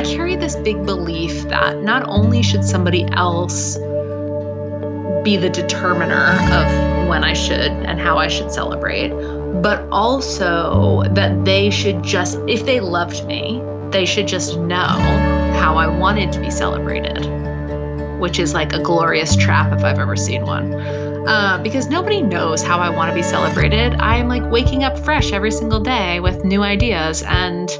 I carry this big belief that not only should somebody else be the determiner of when I should and how I should celebrate, but also that they should just, if they loved me, they should just know how I wanted to be celebrated, which is like a glorious trap if I've ever seen one. Uh, because nobody knows how I want to be celebrated. I'm like waking up fresh every single day with new ideas. And,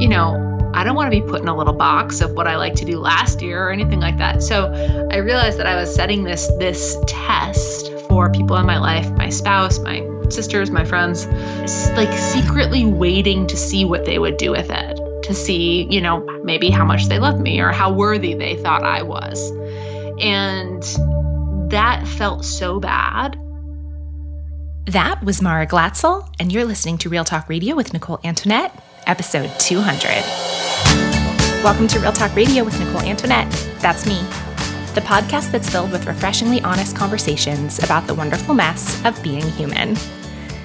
you know, I don't want to be put in a little box of what I like to do last year or anything like that. So I realized that I was setting this this test for people in my life, my spouse, my sisters, my friends, like secretly waiting to see what they would do with it, to see, you know, maybe how much they loved me or how worthy they thought I was. And that felt so bad. That was Mara Glatzel, and you're listening to Real Talk Radio with Nicole Antoinette, episode 200. Welcome to Real Talk Radio with Nicole Antoinette. That's me, the podcast that's filled with refreshingly honest conversations about the wonderful mess of being human.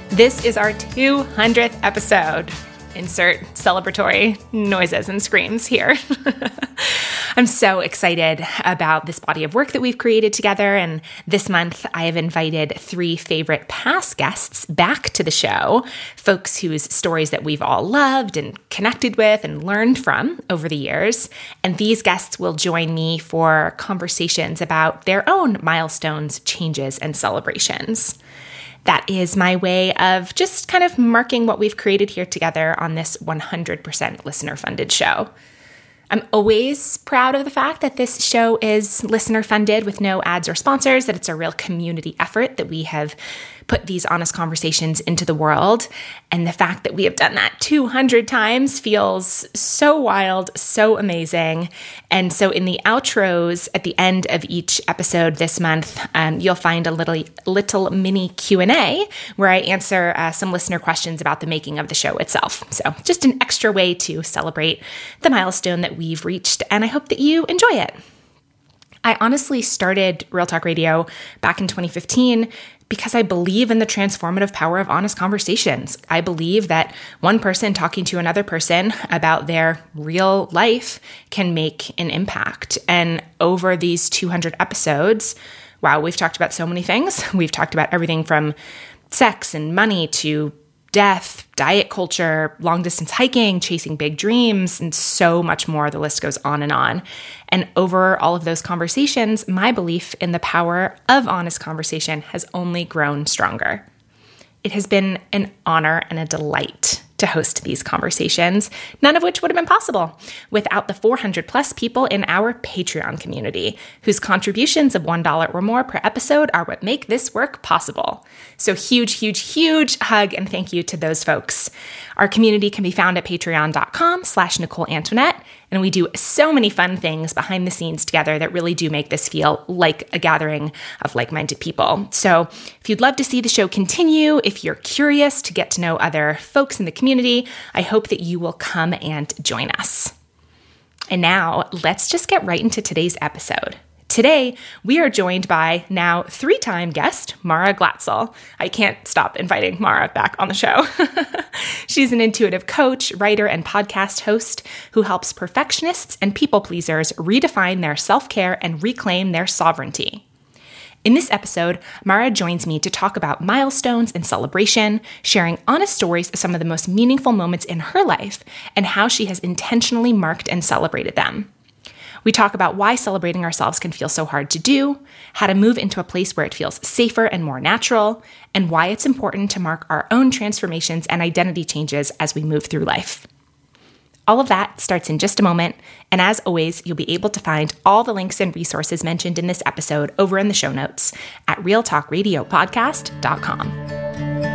This is our 200th episode. Insert celebratory noises and screams here. I'm so excited about this body of work that we've created together. And this month, I have invited three favorite past guests back to the show folks whose stories that we've all loved and connected with and learned from over the years. And these guests will join me for conversations about their own milestones, changes, and celebrations that is my way of just kind of marking what we've created here together on this 100% listener funded show. I'm always proud of the fact that this show is listener funded with no ads or sponsors, that it's a real community effort that we have put these honest conversations into the world. And the fact that we have done that 200 times feels so wild, so amazing. And so, in the outros at the end of each episode this month, um, you'll find a little little mini Q and A where I answer uh, some listener questions about the making of the show itself. So, just an extra way to celebrate the milestone that we've reached, and I hope that you enjoy it. I honestly started Real Talk Radio back in 2015 because I believe in the transformative power of honest conversations. I believe that one person talking to another person about their real life can make an impact. And over these 200 episodes, wow, we've talked about so many things. We've talked about everything from sex and money to death, diet culture, long distance hiking, chasing big dreams, and so much more. The list goes on and on. And over all of those conversations, my belief in the power of honest conversation has only grown stronger. It has been an honor and a delight to host these conversations, none of which would have been possible without the 400 plus people in our Patreon community, whose contributions of $1 or more per episode are what make this work possible. So, huge, huge, huge hug and thank you to those folks. Our community can be found at patreon.com slash Nicole Antoinette, and we do so many fun things behind the scenes together that really do make this feel like a gathering of like minded people. So, if you'd love to see the show continue, if you're curious to get to know other folks in the community, I hope that you will come and join us. And now, let's just get right into today's episode. Today, we are joined by now three time guest, Mara Glatzel. I can't stop inviting Mara back on the show. She's an intuitive coach, writer, and podcast host who helps perfectionists and people pleasers redefine their self care and reclaim their sovereignty. In this episode, Mara joins me to talk about milestones and celebration, sharing honest stories of some of the most meaningful moments in her life and how she has intentionally marked and celebrated them. We talk about why celebrating ourselves can feel so hard to do, how to move into a place where it feels safer and more natural, and why it's important to mark our own transformations and identity changes as we move through life. All of that starts in just a moment, and as always, you'll be able to find all the links and resources mentioned in this episode over in the show notes at realtalkradiopodcast.com.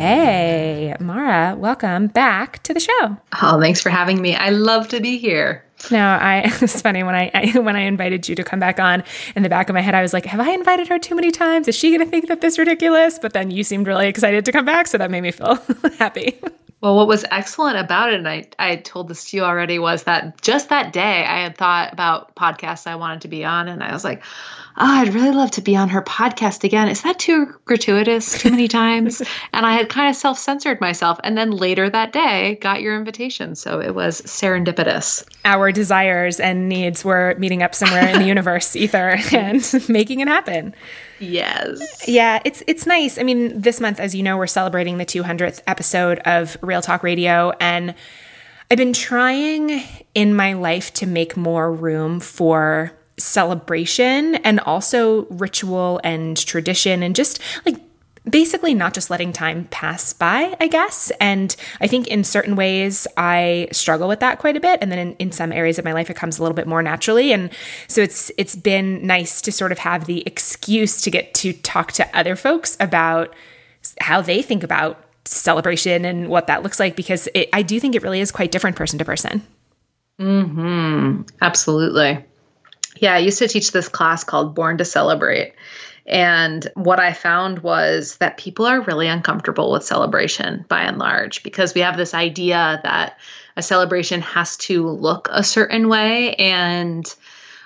Okay, Mara, welcome back to the show. Oh, thanks for having me. I love to be here. No, I it's funny when I, I, when I invited you to come back on. In the back of my head, I was like, "Have I invited her too many times? Is she going to think that this is ridiculous?" But then you seemed really excited to come back, so that made me feel happy. Well, what was excellent about it, and I, I told this to you already, was that just that day I had thought about podcasts I wanted to be on, and I was like, Oh, I'd really love to be on her podcast again. Is that too gratuitous too many times? and I had kind of self censored myself. And then later that day, got your invitation. So it was serendipitous. Our desires and needs were meeting up somewhere in the universe, ether, and making it happen. Yes. Yeah, it's it's nice. I mean, this month, as you know, we're celebrating the 200th episode of Real Talk Radio, and I've been trying in my life to make more room for celebration and also ritual and tradition and just like basically not just letting time pass by, I guess. And I think in certain ways I struggle with that quite a bit. And then in, in, some areas of my life it comes a little bit more naturally. And so it's it's been nice to sort of have the excuse to get to talk to other folks about how they think about celebration and what that looks like because it, I do think it really is quite different person to person. Hmm. Absolutely. Yeah, I used to teach this class called Born to Celebrate. And what I found was that people are really uncomfortable with celebration by and large because we have this idea that a celebration has to look a certain way. And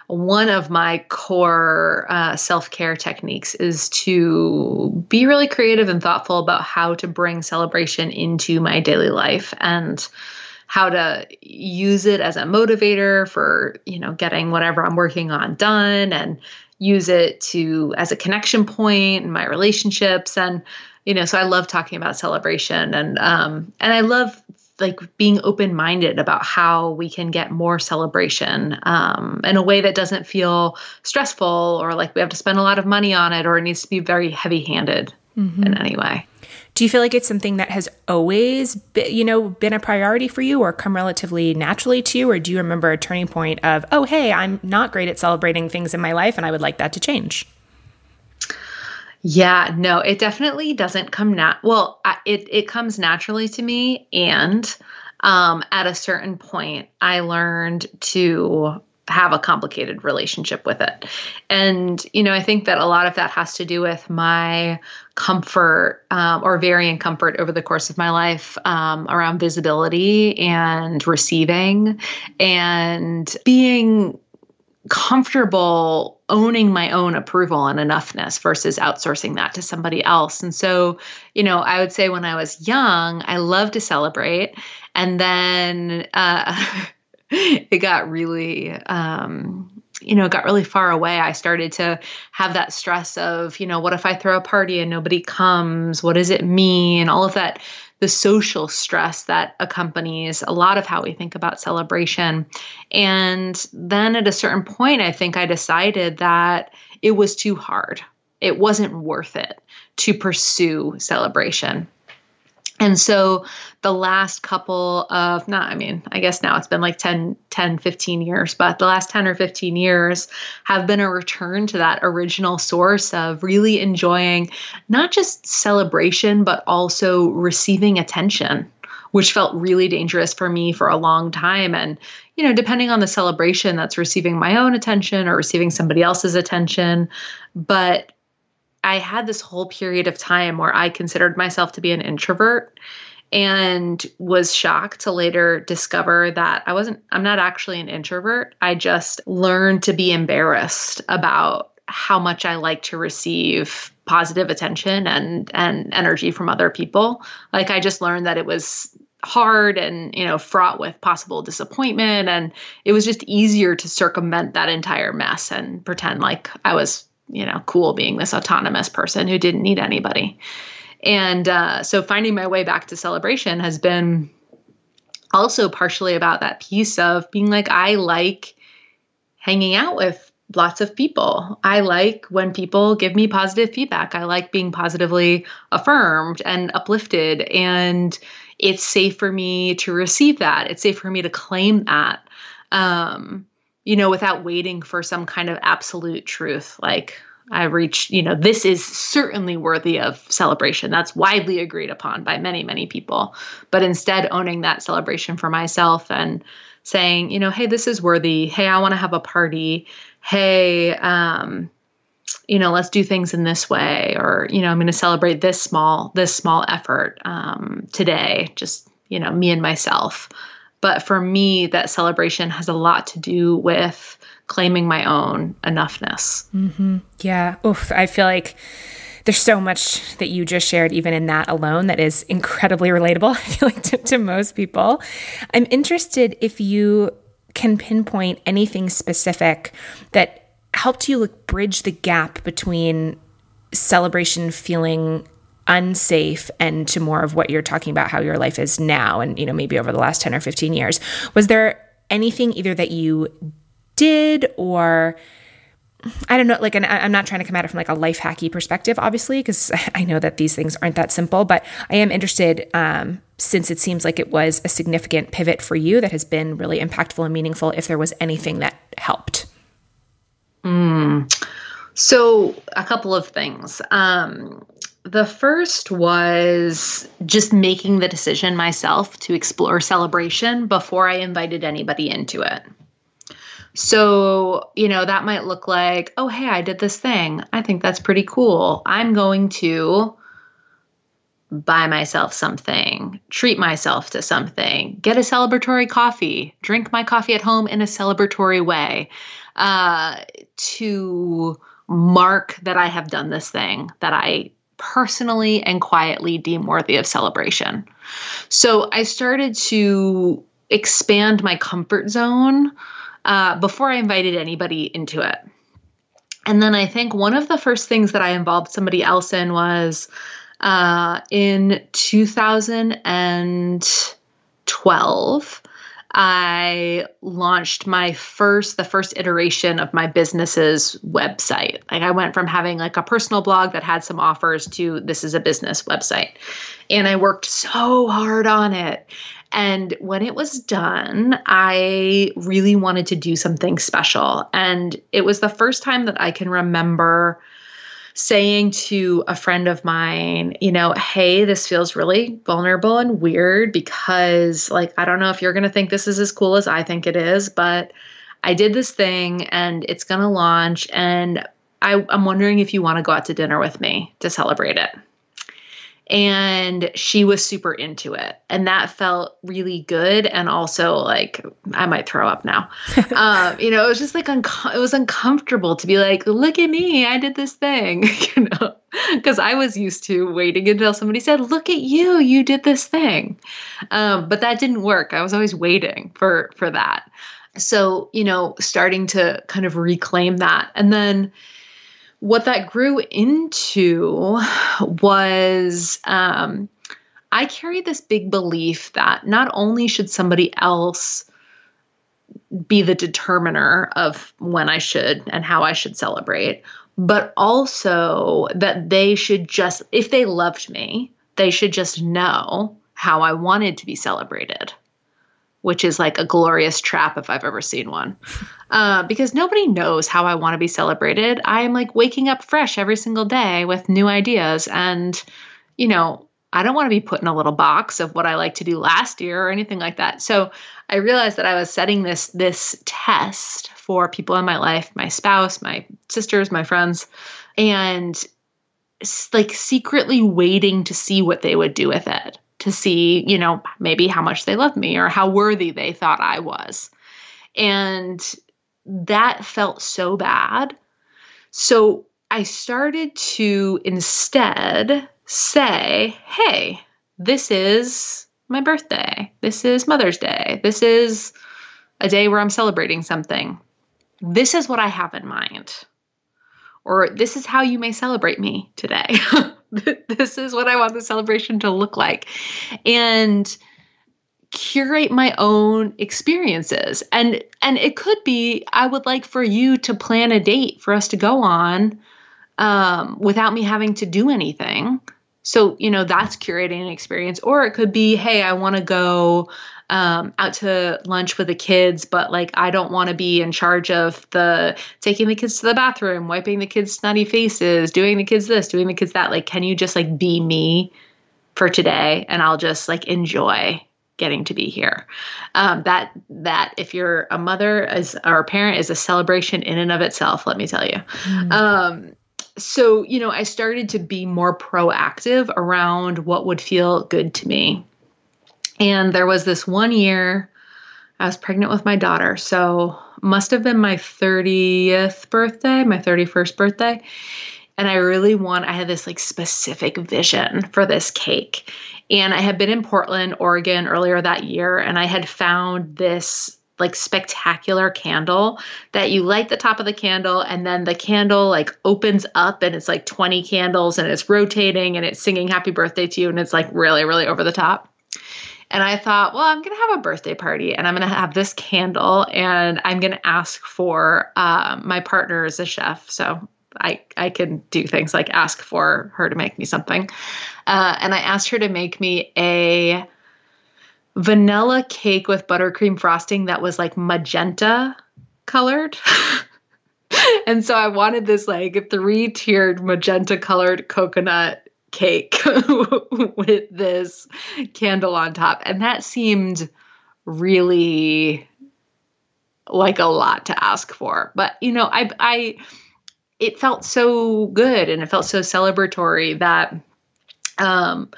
one of my core uh, self care techniques is to be really creative and thoughtful about how to bring celebration into my daily life and how to use it as a motivator for you know getting whatever i'm working on done and use it to as a connection point in my relationships and you know so i love talking about celebration and um and i love like being open minded about how we can get more celebration um, in a way that doesn't feel stressful or like we have to spend a lot of money on it or it needs to be very heavy handed mm-hmm. in any way. Do you feel like it's something that has always, been, you know, been a priority for you, or come relatively naturally to you, or do you remember a turning point of, oh, hey, I'm not great at celebrating things in my life, and I would like that to change? Yeah, no, it definitely doesn't come nat. Well, I, it it comes naturally to me, and um, at a certain point, I learned to have a complicated relationship with it. And, you know, I think that a lot of that has to do with my comfort um, or varying comfort over the course of my life um, around visibility and receiving and being comfortable owning my own approval and enoughness versus outsourcing that to somebody else. And so, you know, I would say when I was young, I loved to celebrate. And then uh, it got really, um, you know, it got really far away. I started to have that stress of, you know, what if I throw a party and nobody comes? What does it mean? All of that the social stress that accompanies a lot of how we think about celebration. And then at a certain point, I think I decided that it was too hard. It wasn't worth it to pursue celebration. And so the last couple of, not, I mean, I guess now it's been like 10, 10, 15 years, but the last 10 or 15 years have been a return to that original source of really enjoying not just celebration, but also receiving attention, which felt really dangerous for me for a long time. And, you know, depending on the celebration that's receiving my own attention or receiving somebody else's attention. But I had this whole period of time where I considered myself to be an introvert and was shocked to later discover that I wasn't, I'm not actually an introvert. I just learned to be embarrassed about how much I like to receive positive attention and and energy from other people. Like I just learned that it was hard and you know fraught with possible disappointment and it was just easier to circumvent that entire mess and pretend like I was you know, cool being this autonomous person who didn't need anybody. And uh, so finding my way back to celebration has been also partially about that piece of being like, I like hanging out with lots of people. I like when people give me positive feedback. I like being positively affirmed and uplifted. And it's safe for me to receive that. It's safe for me to claim that. Um, you know, without waiting for some kind of absolute truth. Like, I reached, you know, this is certainly worthy of celebration. That's widely agreed upon by many, many people. But instead, owning that celebration for myself and saying, you know, hey, this is worthy. Hey, I want to have a party. Hey, um, you know, let's do things in this way, or you know, I'm going to celebrate this small, this small effort um, today. Just you know, me and myself But for me, that celebration has a lot to do with claiming my own enoughness. Mm-hmm. Yeah. Oof. I feel like there's so much that you just shared, even in that alone, that is incredibly relatable, I feel like, to, to most people. I'm interested if you can pinpoint anything specific that helped you like, bridge the gap between celebration feeling unsafe and to more of what you're talking about how your life is now and you know maybe over the last 10 or 15 years was there anything either that you did or I don't know, like, I'm not trying to come at it from like a life hacky perspective, obviously, because I know that these things aren't that simple, but I am interested um, since it seems like it was a significant pivot for you that has been really impactful and meaningful, if there was anything that helped. Mm. So, a couple of things. Um, the first was just making the decision myself to explore celebration before I invited anybody into it. So, you know, that might look like, oh, hey, I did this thing. I think that's pretty cool. I'm going to buy myself something, treat myself to something, get a celebratory coffee, drink my coffee at home in a celebratory way, uh, to mark that I have done this thing that I personally and quietly deem worthy of celebration. So I started to expand my comfort zone uh, before I invited anybody into it. And then I think one of the first things that I involved somebody else in was uh, in 2012. I launched my first, the first iteration of my business's website. Like I went from having like a personal blog that had some offers to this is a business website. And I worked so hard on it. And when it was done, I really wanted to do something special. And it was the first time that I can remember saying to a friend of mine, you know, hey, this feels really vulnerable and weird because, like, I don't know if you're going to think this is as cool as I think it is, but I did this thing and it's going to launch. And I, I'm wondering if you want to go out to dinner with me to celebrate it and she was super into it. And that felt really good and also like i might throw up now. Um, you know it was just like unco- it was uncomfortable to be like look at me i did this thing you know? Because i was used to waiting until somebody said look at you you did this thing. Um, but that didn't work. I was always waiting for for that. So you know starting to kind of reclaim that. And then what that grew into was um, I carried this big belief that not only should somebody else be the determiner of when I should and how I should celebrate, but also that they should just, if they loved me, they should just know how I wanted to be celebrated which is like a glorious trap if I've ever seen one. Uh, because nobody knows how I want to be celebrated. I'm like waking up fresh every single day with new ideas. And, you know, I don't want to be put in a little box of what I like to do last year or anything like that. So I realized that I was setting this this test for people in my life, my spouse, my sisters, my friends, and like secretly waiting to see what they would do with it to see, you know, maybe how much they loved me or how worthy they thought I was. And that felt so bad. So I started to instead say, hey, this is my birthday. This is Mother's Day. This is a day where I'm celebrating something. This is what I have in mind. Or this is how you may celebrate me today. this is what I want the celebration to look like. And curate my own experiences and and it could be i would like for you to plan a date for us to go on um, without me having to do anything so you know that's curating an experience or it could be hey i want to go um, out to lunch with the kids, but like I don't want to be in charge of the taking the kids to the bathroom, wiping the kids' snotty faces, doing the kids this, doing the kids that. Like, can you just like be me for today, and I'll just like enjoy getting to be here. Um, that that if you're a mother as or a parent is a celebration in and of itself. Let me tell you. Mm. Um, so you know, I started to be more proactive around what would feel good to me. And there was this one year I was pregnant with my daughter. So, must have been my 30th birthday, my 31st birthday. And I really want, I had this like specific vision for this cake. And I had been in Portland, Oregon earlier that year, and I had found this like spectacular candle that you light the top of the candle and then the candle like opens up and it's like 20 candles and it's rotating and it's singing happy birthday to you and it's like really really over the top and I thought, well, I'm going to have a birthday party and I'm going to have this candle and I'm going to ask for uh, my partner is a chef. So I, I can do things like ask for her to make me something. Uh, and I asked her to make me a vanilla cake with buttercream frosting that was like magenta colored. and so I wanted this like three tiered magenta colored coconut cake with this candle on top. And that seemed really like a lot to ask for. But you know, I I it felt so good and it felt so celebratory that um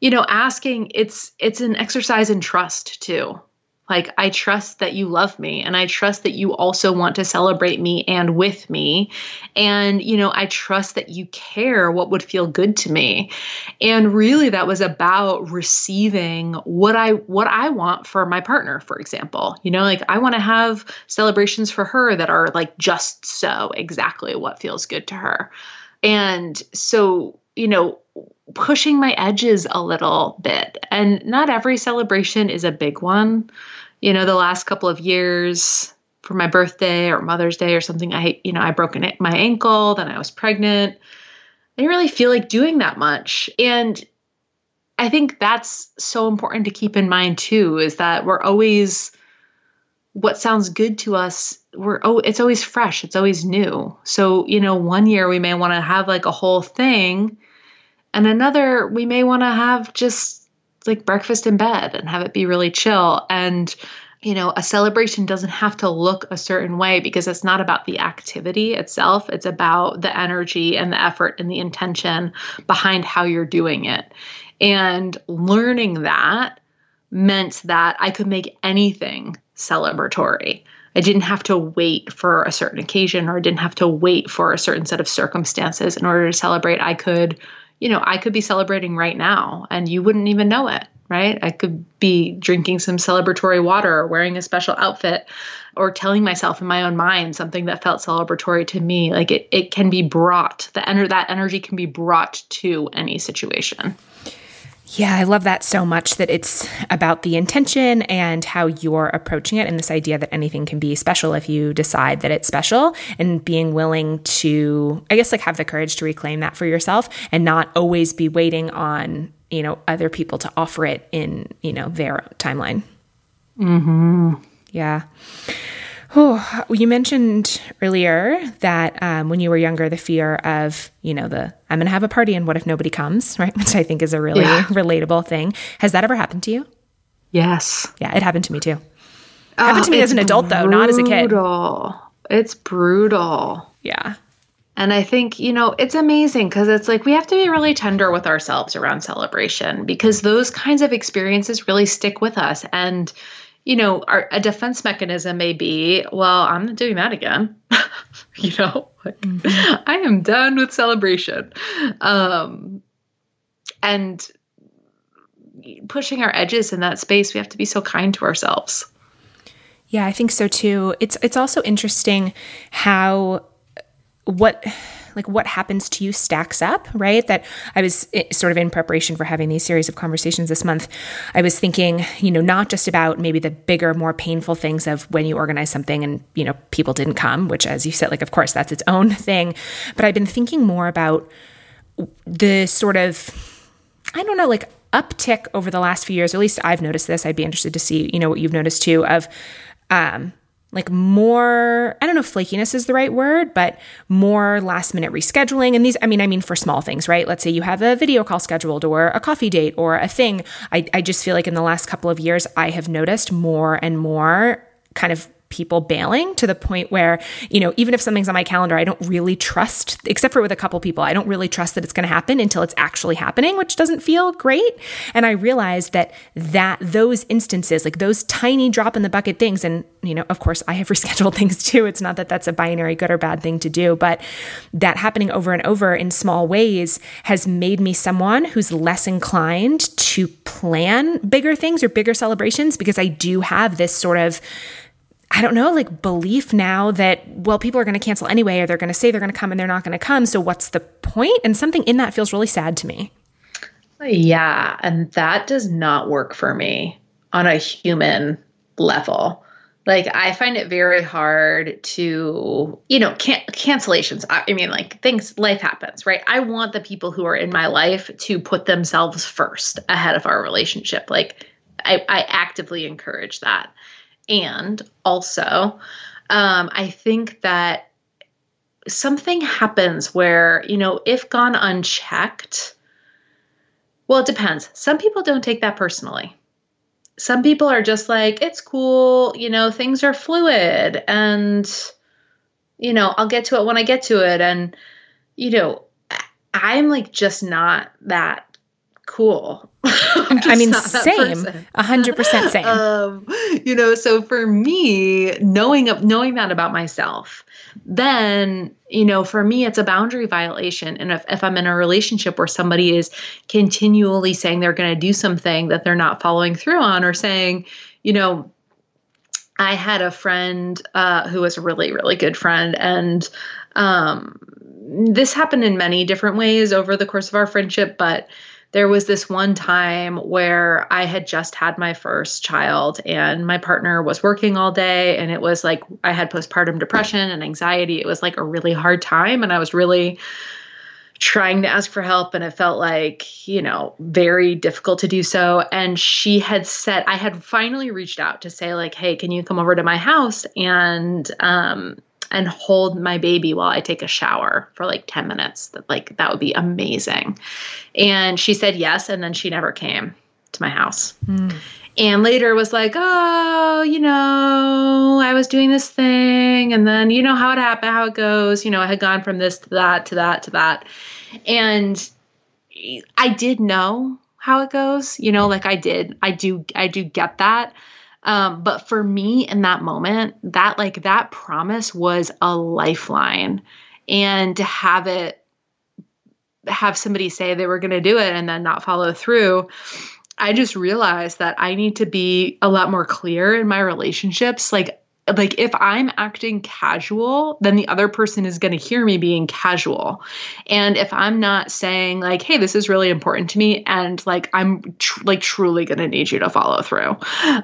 you know, asking it's it's an exercise in trust too. Like, I trust that you love me and I trust that you also want to celebrate me and with me. And, you know, I trust that you care what would feel good to me. And really that was about receiving what I what I want for my partner, for example. You know, like I want to have celebrations for her that are like just so exactly what feels good to her. And so, you know, pushing my edges a little bit. And not every celebration is a big one you know, the last couple of years for my birthday or Mother's Day or something, I, you know, I broke an, my ankle, then I was pregnant. I didn't really feel like doing that much. And I think that's so important to keep in mind too, is that we're always, what sounds good to us, we're, oh, it's always fresh, it's always new. So, you know, one year we may want to have like a whole thing, and another we may want to have just like breakfast in bed and have it be really chill. And, you know, a celebration doesn't have to look a certain way because it's not about the activity itself. It's about the energy and the effort and the intention behind how you're doing it. And learning that meant that I could make anything celebratory. I didn't have to wait for a certain occasion or I didn't have to wait for a certain set of circumstances in order to celebrate. I could you know, I could be celebrating right now and you wouldn't even know it, right? I could be drinking some celebratory water or wearing a special outfit or telling myself in my own mind something that felt celebratory to me. Like it, it can be brought, the ener- that energy can be brought to any situation. Yeah, I love that so much that it's about the intention and how you're approaching it, and this idea that anything can be special if you decide that it's special, and being willing to, I guess, like have the courage to reclaim that for yourself and not always be waiting on, you know, other people to offer it in, you know, their timeline. Mm hmm. Yeah. Oh, you mentioned earlier that um, when you were younger, the fear of, you know, the I'm going to have a party and what if nobody comes, right? Which I think is a really yeah. relatable thing. Has that ever happened to you? Yes. Yeah, it happened to me too. Oh, happened to me as an adult, brutal. though, not as a kid. It's brutal. Yeah. And I think, you know, it's amazing because it's like we have to be really tender with ourselves around celebration because those kinds of experiences really stick with us. And, you know, our, a defense mechanism may be, well, I'm not doing that again. you know, like, mm-hmm. I am done with celebration. Um, and pushing our edges in that space, we have to be so kind to ourselves. Yeah, I think so too. It's it's also interesting how what like what happens to you stacks up, right? That I was eh, sort of in preparation for having these series of conversations this month. I was thinking, you know, not just about maybe the bigger, more painful things of when you organize something and, you know, people didn't come, which, as you said, like, of course, that's its own thing. But I've been thinking more about the sort of, I don't know, like, uptick over the last few years, at least I've noticed this. I'd be interested to see, you know, what you've noticed too of um, like more i don't know if flakiness is the right word but more last minute rescheduling. And these i mean i mean for small things right? Let's say you have a video call scheduled or a coffee date or a thing. I, I just feel like in the last couple of years i have noticed more and more kind of people bailing to the point where, you know, even if something's on my calendar, I don't really trust, except for with a couple people, I don't really trust that it's going to happen until it's actually happening, which doesn't feel great. And I realized that that those instances, like those tiny drop in the bucket things, and, you know, of course, I have rescheduled things too. It's not that that's a binary good or bad thing to do, but that happening over and over in small ways has made me someone who's less inclined to plan bigger things or bigger celebrations because I do have this sort of I don't know, like belief now that, well, people are going to cancel anyway, or they're going to say they're going to come and they're not going to come. So what's the point? And something in that feels really sad to me. Yeah. And that does not work for me on a human level. Like, I find it very hard to, you know, can- cancellations. I, I mean, like, things, life happens, right? I want the people who are in my life to put themselves first ahead of our relationship. Like, I, I actively encourage that. And also, um, I think that something happens where, you know, if gone unchecked, well, it depends. Some people don't take that personally. Some people are just like, it's cool, you know, things are fluid and, you know, I'll get to it when I get to it. And, you know, I'm like just not that cool. I mean, same, a hundred percent same. Um, you know, so for me, knowing of knowing that about myself, then you know, for me, it's a boundary violation. And if, if I'm in a relationship where somebody is continually saying they're going to do something that they're not following through on, or saying, you know, I had a friend uh, who was a really, really good friend, and um, this happened in many different ways over the course of our friendship, but there was this one time where I had just had my first child and my partner was working all day and it was like I had postpartum depression and anxiety. It was like a really hard time and I was really trying to ask for help and it felt like, you know, very difficult to do so and she had said I had finally reached out to say like, "Hey, can you come over to my house and um and hold my baby while I take a shower for like 10 minutes. That like that would be amazing. And she said yes and then she never came to my house. Mm. And later was like, "Oh, you know, I was doing this thing and then you know how it happened, how it goes, you know, I had gone from this to that to that to that." And I did know how it goes, you know, like I did. I do I do get that. Um, but for me in that moment, that like that promise was a lifeline. And to have it, have somebody say they were going to do it and then not follow through, I just realized that I need to be a lot more clear in my relationships. Like, like if I'm acting casual, then the other person is going to hear me being casual. And if I'm not saying like, "Hey, this is really important to me," and like I'm tr- like truly going to need you to follow through,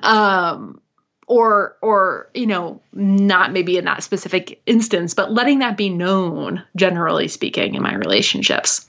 um, or or you know, not maybe in that specific instance, but letting that be known, generally speaking, in my relationships,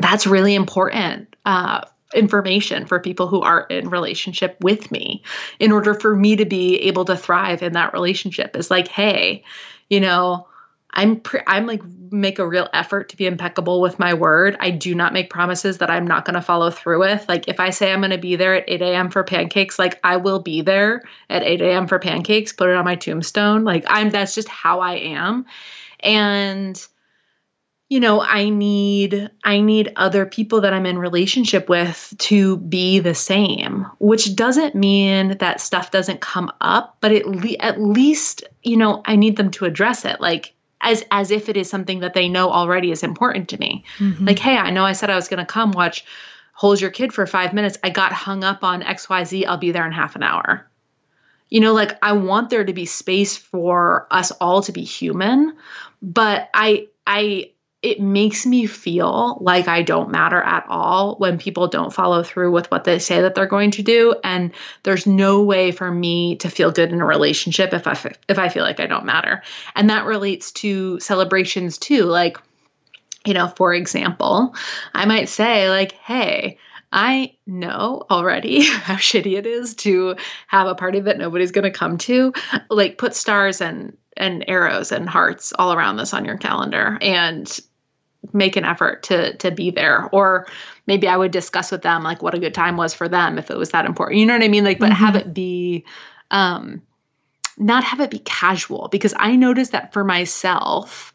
that's really important uh, information for people who are in relationship with me in order for me to be able to thrive in that relationship. Is like hey you know i'm pre- i'm like make a real effort to be impeccable with my word. I do not make promises that i'm not going to follow through with. Like if i say i'm going to be there at 8 a.m for pancakes like i will be there at 8 a.m for pancakes put it on my tombstone. Like i'm that's just how i am. And you know i need i need other people that i'm in relationship with to be the same which doesn't mean that stuff doesn't come up but at, le- at least you know i need them to address it like as as if it is something that they know already is important to me. Mm-hmm. like hey i know i said i was going to come watch hold your kid for 5 minutes. I got hung up on xyz i'll be there in half an hour. You know like i want there to be space for us all to be human but i i it makes me feel like I don't matter at all when people don't follow through with what they say that they're going to do and there's no way for me to feel good in a relationship if I if I feel like I don't matter. And that relates to celebrations too. Like you know, for example, I might say like, "Hey, I know already how shitty it is to have a party that nobody's going to come to. Like put stars and and arrows and hearts all around this on your calendar and make an effort to to be there. Or maybe i would discuss with them like what a good time was for them if it was that important. You know what i mean? Like but mm-hmm. have it be um not have it be casual. Because I noticed that for myself,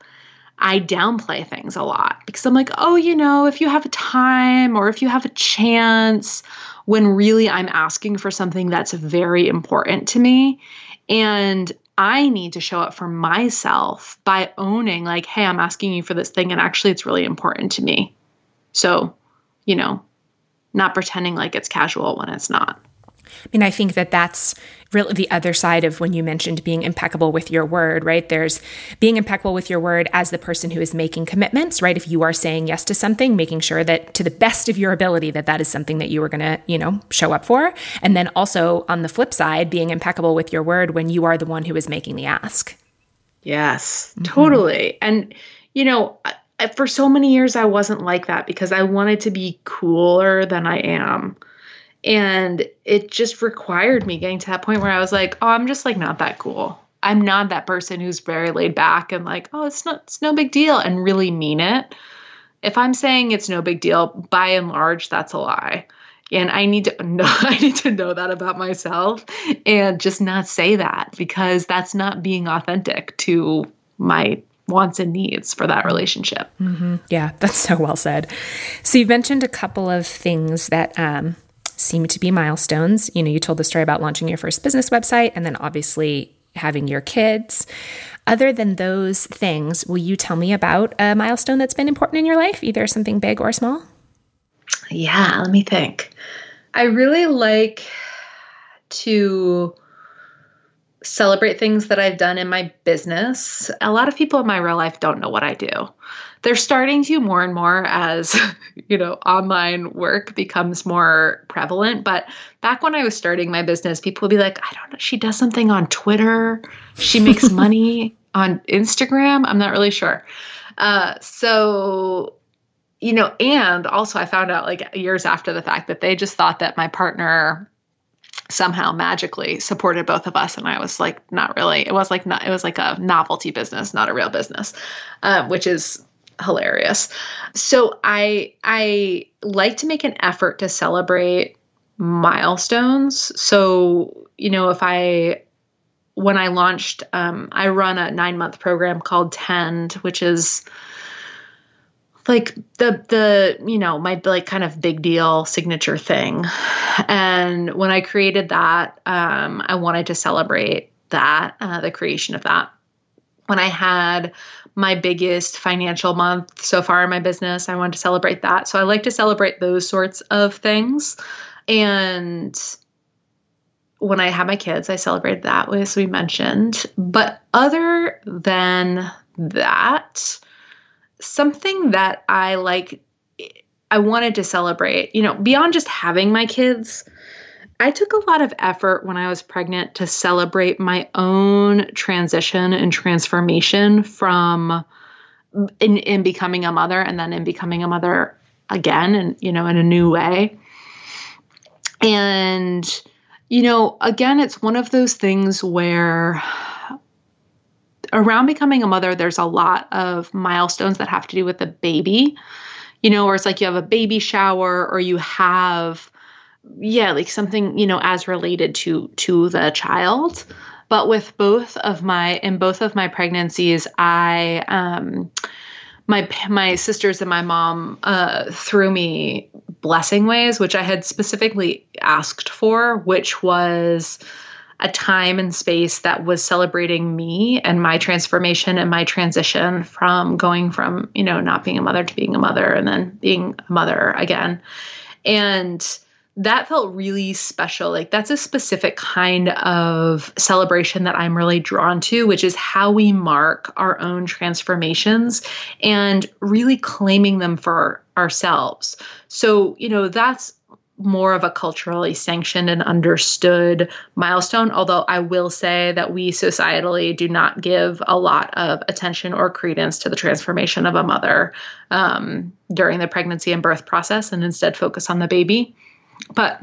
I downplay things a lot. Because I'm like, oh, you know, if you have a time or if you have a chance, when really I'm asking for something that's very important to me. And I need to show up for myself by owning, like, hey, I'm asking you for this thing, and actually it's really important to me. So, you know, not pretending like it's casual when it's not. I mean, I think that that's really the other side of when you mentioned being impeccable with your word, right? There's being impeccable with your word as the person who is making commitments, right? If you are saying yes to something, making sure that to the best of your ability that that is something that you are going to, you know, show up for. And then also on the flip side, being impeccable with your word when you are the one who is making the ask. Yes, mm-hmm. totally. And you know, for so many years I wasn't like that because I wanted to be cooler than I am. And it just required me getting to that point where I was like, oh, I'm just like not that cool. I'm not that person who's very laid back and like, oh, it's not it's no big deal and really mean it. If I'm saying it's no big deal, by and large, that's a lie. And I need to know I need to know that about myself and just not say that because that's not being authentic to my wants and needs for that relationship. Mm-hmm. Yeah, that's so well said. So you've mentioned a couple of things that um, seem to be milestones. You know, you told the story about launching your first business website and then obviously having your kids. Other than those things, will you tell me about a milestone that's been important in your life, either something big or small? Yeah, let me think. I really like to celebrate things that I've done in my business. A lot of people in my real life don't know what I do. They're starting to more and more as, you know, online work becomes more prevalent. But back when I was starting my business, people would be like, I don't know, she does something on Twitter, she makes money on Instagram. I'm not really sure. Uh, so you know, and also I found out like years after the fact that they just thought that my partner somehow magically supported both of us. And i was like not really it was like not it was like a novelty business not a real business uh, which is hilarious. So i i like to make an effort to celebrate milestones. So you know if i when i launched um, i run a nine month program called tend which is like the the you know my like kind of big deal signature thing. And when i created that um, i wanted to celebrate that uh, the creation of that. When i had my biggest financial month so far in my business i wanted to celebrate that. So i like to celebrate those sorts of things. And when i had my kids i celebrated that as we mentioned. But other than that something that I like I wanted to celebrate, you know, beyond just having my kids, I took a lot of effort when I was pregnant to celebrate my own transition and transformation from in, in becoming a mother and then in becoming a mother again and you know in a new way. And you know, again, it's one of those things where around becoming a mother, there's a lot of milestones that have to do with the baby, you know, or it's like you have a baby shower or you have, yeah, like something, you know, as related to to the child. But with both of my in both of my pregnancies, I um my my sisters and my mom uh, threw me blessing ways, which I had specifically asked for, which was a time and space that was celebrating me and my transformation and my transition from going from, you know, not being a mother to being a mother and then being a mother again. And that felt really special. Like that's a specific kind of celebration that I'm really drawn to, which is how we mark our own transformations and really claiming them for ourselves. So, you know, that's more of a culturally sanctioned and understood milestone. Although I will say that we societally do not give a lot of attention or credence to the transformation of a mother um, during the pregnancy and birth process and instead focus on the baby. But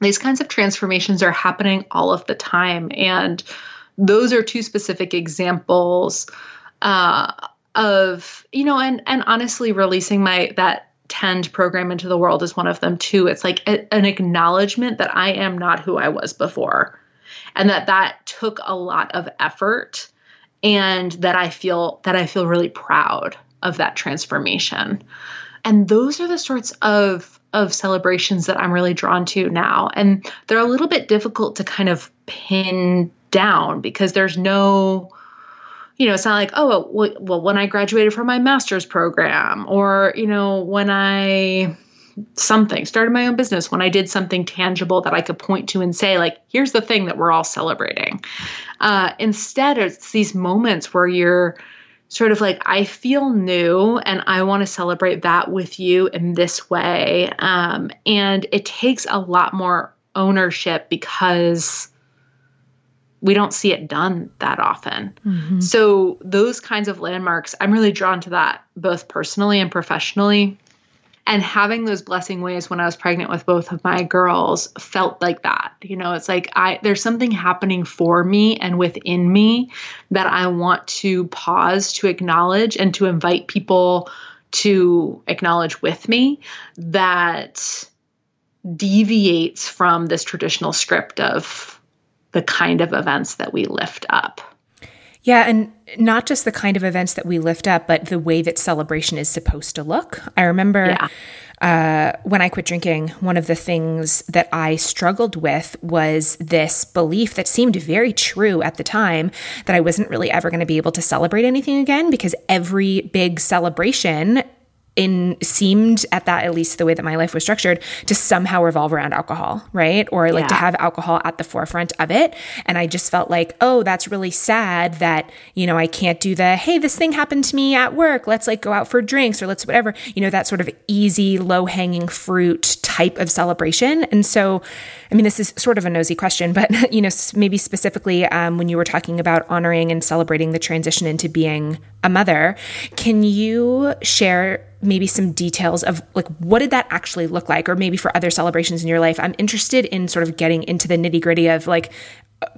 these kinds of transformations are happening all of the time. And those are two specific examples. Uh, of you know and and honestly releasing my that tend program into the world is one of them too. It's like a, an acknowledgement that I am not who I was before. and that that took a lot of effort and that I feel that I feel really proud of that transformation. And those are the sorts of of celebrations that I'm really drawn to now. And they're a little bit difficult to kind of pin down because there's no you know, it's not like, oh, well, when I graduated from my master's program, or, you know, when I something, started my own business, when I did something tangible that I could point to and say, like, here's the thing that we're all celebrating. Uh, instead, it's these moments where you're sort of like, I feel new and I want to celebrate that with you in this way. Um, and it takes a lot more ownership because we don't see it done that often. Mm-hmm. So, those kinds of landmarks, I'm really drawn to that both personally and professionally and having those blessing ways when I was pregnant with both of my girls felt like that. You know, it's like I there's something happening for me and within me that I want to pause to acknowledge and to invite people to acknowledge with me that deviates from this traditional script of the kind of events that we lift up. Yeah, and not just the kind of events that we lift up, but the way that celebration is supposed to look. I remember yeah. uh, when I quit drinking, one of the things that I struggled with was this belief that seemed very true at the time that I wasn't really ever going to be able to celebrate anything again because every big celebration in seemed at that at least the way that my life was structured to somehow revolve around alcohol right? Or like yeah. to have alcohol at the forefront of it. And i just felt like oh that's really sad that you know i can't do the hey this thing happened to me at work. Let's like go out for drinks or let's whatever. You know that sort of easy low hanging fruit type of celebration. And so i mean this is sort of a nosy question but you know maybe specifically um, when you were talking about honoring and celebrating the transition into being a mother can you share maybe some details of like what did that actually look like? Or maybe for other celebrations in your life i'm interested in sort of getting into the nitty gritty of like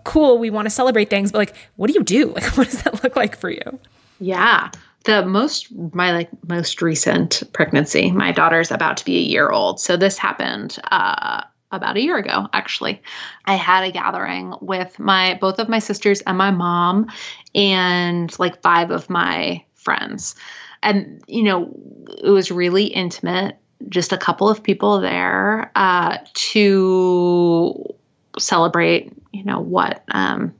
cool we want to celebrate things but like what do you do? Like what does that look like for you? Yeah. The most my like most recent pregnancy my daughter's about to be a year old. So this happened uh about a year ago actually. I had a gathering with my both of my sisters and my mom and like five of my friends. And you know it was really intimate just a couple of people there uh, to celebrate you know what um,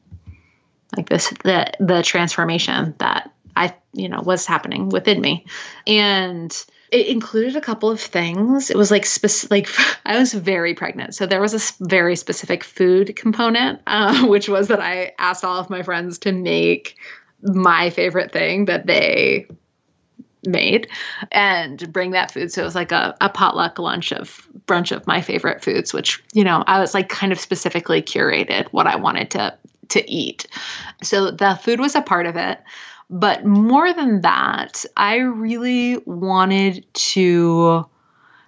like this the the transformation that i you know was happening within me. And it included a couple of things. It was like specific. Like I was very pregnant, so there was a very specific food component, uh, which was that I asked all of my friends to make my favorite thing that they made and bring that food. So it was like a, a potluck lunch of brunch of my favorite foods, which, you know, I was like kind of specifically curated what I wanted to to eat. So the food was a part of it. But more than that, I really wanted to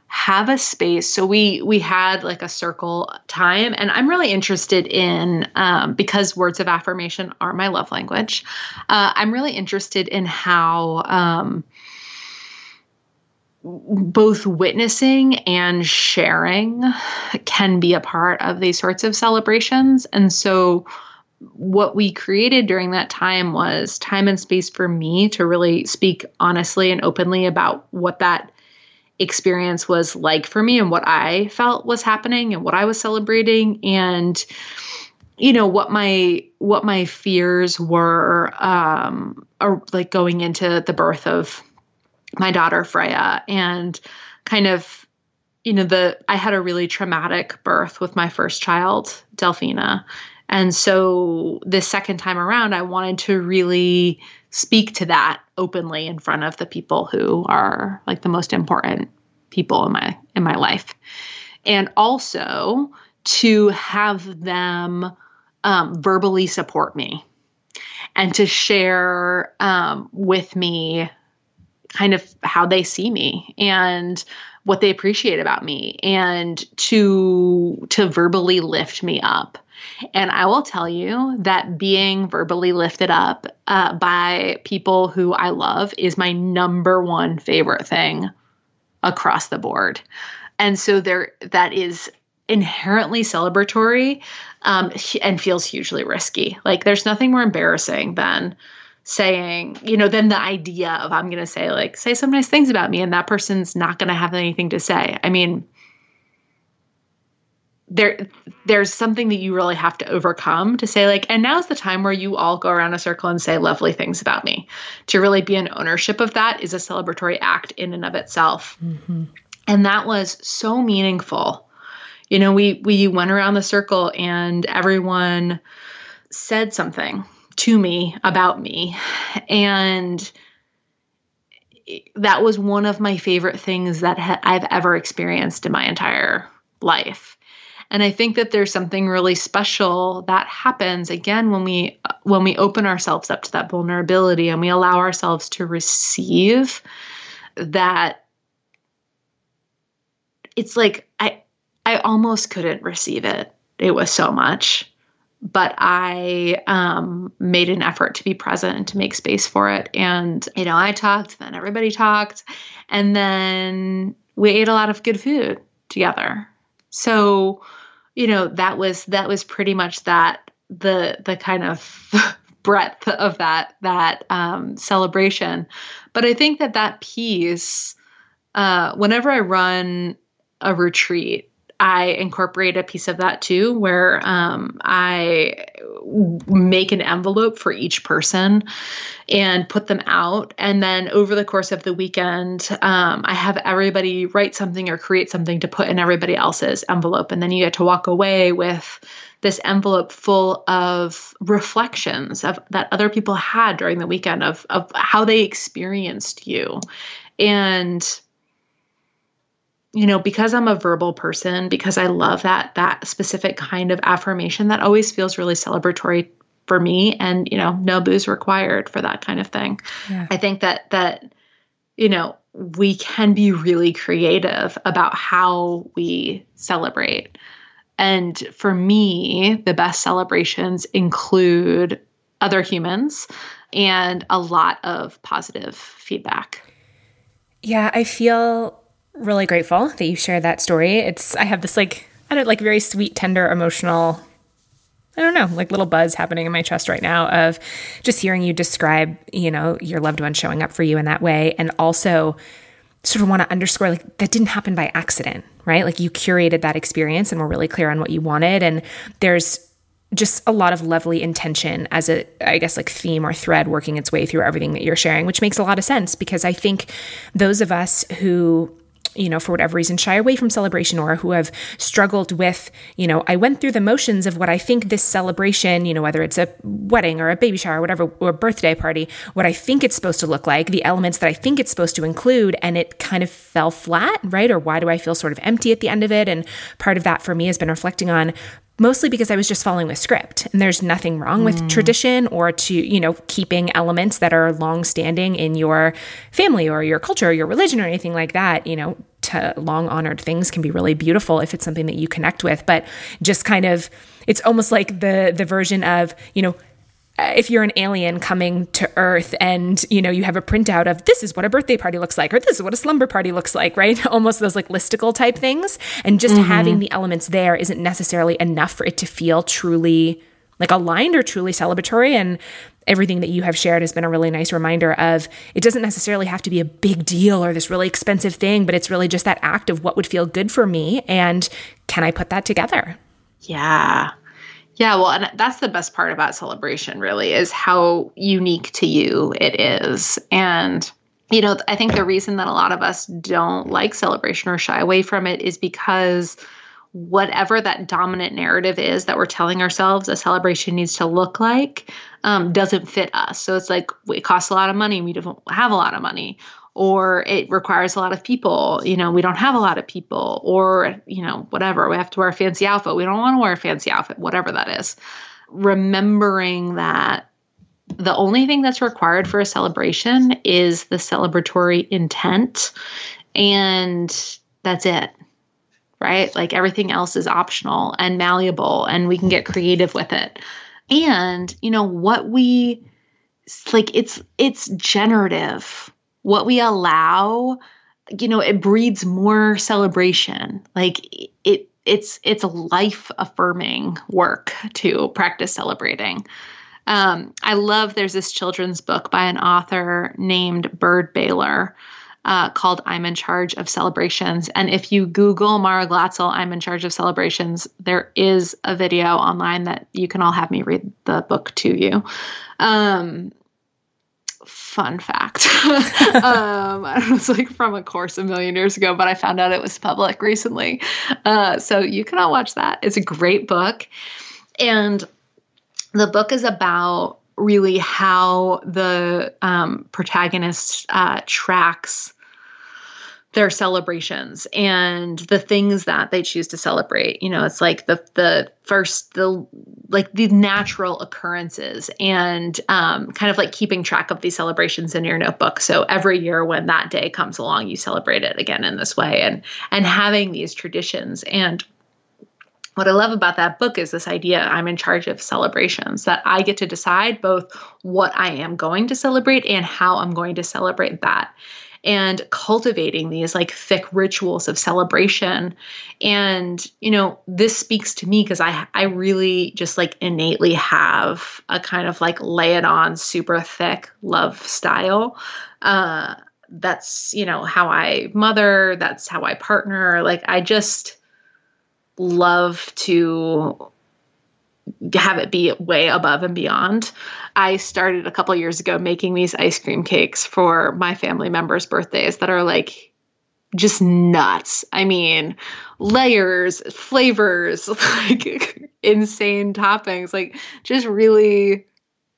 have a space. So we we had like a circle time and i'm really interested in um, because words of affirmation are my love language uh, i'm really interested in how um, both witnessing and sharing can be a part of these sorts of celebrations. And so what we created during that time was time and space for me to really speak honestly and openly about what that experience was like for me and what I felt was happening and what I was celebrating and you know what my what my fears were um or like going into the birth of my daughter Freya and kind of you know the I had a really traumatic birth with my first child Delphina and so this second time around I wanted to really speak to that openly in front of the people who are like the most important people in my in my life. And also to have them um, verbally support me and to share um, with me kind of how they see me and what they appreciate about me and to to verbally lift me up and I will tell you that being verbally lifted up uh, by people who I love is my number one favorite thing across the board. And so there, that is inherently celebratory um, and feels hugely risky. Like there's nothing more embarrassing than saying, you know, than the idea of I'm going to say like say some nice things about me and that person's not going to have anything to say. I mean, there there's something that you really have to overcome to say like and now's the time where you all go around a circle and say lovely things about me. To really be an ownership of that is a celebratory act in and of itself. Mm-hmm. and that was so meaningful. You know we we went around the circle and everyone said something to me about me. And that was one of my favorite things that ha- I've ever experienced in my entire life and I think that there's something really special that happens again when we when we open ourselves up to that vulnerability and we allow ourselves to receive that it's like I I almost couldn't receive it. It was so much. But I um, made an effort to be present and to make space for it. And, you know, I talked, then everybody talked, and then we ate a lot of good food together. So you know that was that was pretty much that the the kind of breadth of that that um, celebration. But i think that that piece uh, whenever i run a retreat I incorporate a piece of that too, where um, I make an envelope for each person and put them out. And then over the course of the weekend, um, I have everybody write something or create something to put in everybody else's envelope. And then you get to walk away with this envelope full of reflections of that other people had during the weekend of, of how they experienced you. And you know because i'm a verbal person because i love that that specific kind of affirmation that always feels really celebratory for me and you know no booze required for that kind of thing. Yeah. i think that that you know we can be really creative about how we celebrate. And for me the best celebrations include other humans and a lot of positive feedback. Yeah i feel really grateful that you shared that story. It's I have this like I don't like very sweet, tender, emotional I don't know, like little buzz happening in my chest right now of just hearing you describe, you know, your loved one showing up for you in that way and also sort of want to underscore like that didn't happen by accident, right? Like you curated that experience and were really clear on what you wanted and there's just a lot of lovely intention as a i guess like theme or thread working its way through everything that you're sharing which makes a lot of sense because i think those of us who you know, for whatever reason, shy away from celebration or who have struggled with, you know, I went through the motions of what I think this celebration, you know, whether it's a wedding or a baby shower, or whatever, or a birthday party, what I think it's supposed to look like, the elements that I think it's supposed to include, and it kind of fell flat, right? Or why do I feel sort of empty at the end of it? And part of that for me has been reflecting on mostly because I was just following the script. And there's nothing wrong with mm. tradition or to, you know, keeping elements that are long standing in your family or your culture or your religion or anything like that, you know, to long honored things can be really beautiful if it's something that you connect with. But just kind of it's almost like the the version of, you know, if you're an alien coming to earth and you know you have a printout of this is what a birthday party looks like or this is what a slumber party looks like right? Almost those like listicle type things. And just mm-hmm. having the elements there isn't necessarily enough for it to feel truly like aligned or truly celebratory. And everything that you have shared has been a really nice reminder of it doesn't necessarily have to be a big deal or this really expensive thing but it's really just that act of what would feel good for me and can i put that together? Yeah yeah, well, and that's the best part about celebration, really, is how unique to you it is. And, you know, I think the reason that a lot of us don't like celebration or shy away from it is because whatever that dominant narrative is that we're telling ourselves a celebration needs to look like um, doesn't fit us. So it's like it costs a lot of money, we don't have a lot of money, or it requires a lot of people. You know, we don't have a lot of people, or, you know, whatever. We have to wear a fancy outfit. We don't want to wear a fancy outfit, whatever that is. Remembering that the only thing that's required for a celebration is the celebratory intent, and that's it. Right? Like everything else is optional and malleable, and we can get creative with it. And, you know, what we like, it's it's generative what we allow you know it breeds more celebration like it it's it's a life affirming work to practice celebrating. Um, I love there's this children's book by an author named Byrd Baylor uh, called I'm in Charge of Celebrations. And if you Google Mara Glatzel, I'm in Charge of Celebrations, there is a video online that you can all have me read the book to you. Um, fun fact. um, it was like from a course a million years ago, but I found out it was public recently. Uh, so you can all watch that. It's a great book. And the book is about really how the um, protagonist uh, tracks their celebrations and the things that they choose to celebrate. You know it's like the the first the like the natural occurrences and um, kind of like keeping track of these celebrations in your notebook. So every year when that day comes along you celebrate it again in this way and and having these traditions. And what I love about that book is this idea I'm in charge of celebrations, that I get to decide both what I am going to celebrate and how I'm going to celebrate that and cultivating these like thick rituals of celebration. And you know this speaks to me because i i really just like innately have a kind of like lay it on super thick love style. Uh that's you know how i mother that's how i partner. Like i just love to have it be way above and beyond. I started a couple years ago making these ice cream cakes for my family members' birthdays that are like just nuts. I mean, layers, flavors, like insane toppings, like just really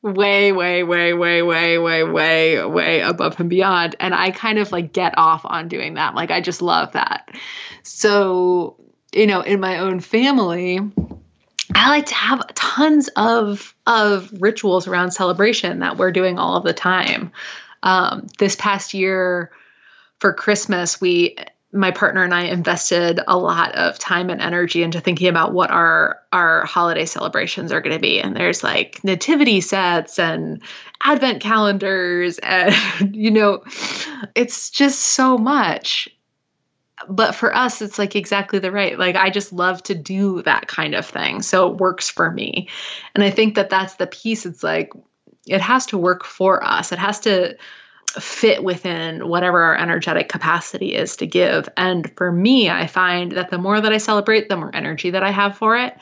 way, way, way, way, way, way, way, way above and beyond. And I kind of like get off on doing that. Like, I just love that. So, you know, in my own family, I like to have tons of of rituals around celebration that we're doing all of the time. Um, this past year for Christmas, we my partner and I invested a lot of time and energy into thinking about what our our holiday celebrations are going to be. And there's like nativity sets and advent calendars and you know, it's just so much but for us it's like exactly the right like i just love to do that kind of thing so it works for me and i think that that's the piece it's like it has to work for us it has to fit within whatever our energetic capacity is to give and for me i find that the more that i celebrate the more energy that i have for it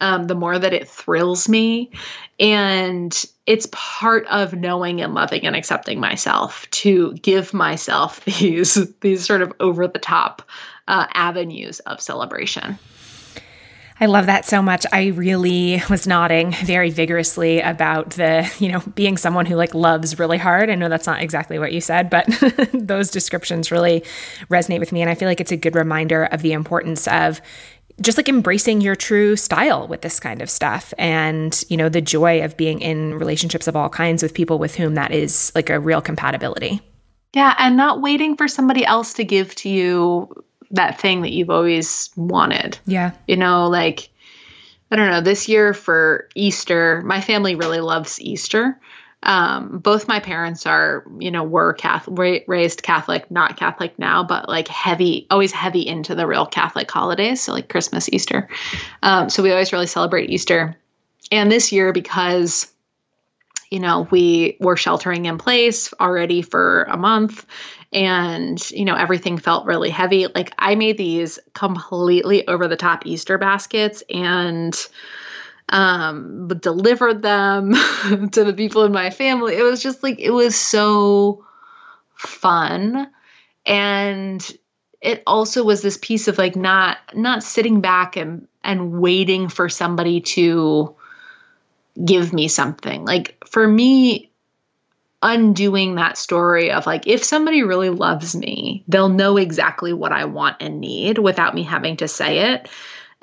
um, the more that it thrills me. And it's part of knowing and loving and accepting myself to give myself these these sort of over the top uh, avenues of celebration. I love that so much. I really was nodding very vigorously about the, you know, being someone who like loves really hard. I know that's not exactly what you said, but those descriptions really resonate with me. And I feel like it's a good reminder of the importance of just like embracing your true style with this kind of stuff and you know the joy of being in relationships of all kinds with people with whom that is like a real compatibility. Yeah and not waiting for somebody else to give to you that thing that you've always wanted. Yeah. You know like i don't know this year for easter my family really loves easter um, both my parents are, you know, were Catholic, raised Catholic, not Catholic now, but like heavy, always heavy into the real Catholic holidays. So like Christmas, Easter. Um, so we always really celebrate Easter. And this year, because you know, we were sheltering in place already for a month and, you know, everything felt really heavy. Like I made these completely over the top Easter baskets and um, delivered them to the people in my family. It was just like, it was so fun. And it also was this piece of like not not sitting back and and waiting for somebody to give me something. Like for me undoing that story of like if somebody really loves me, they'll know exactly what I want and need without me having to say it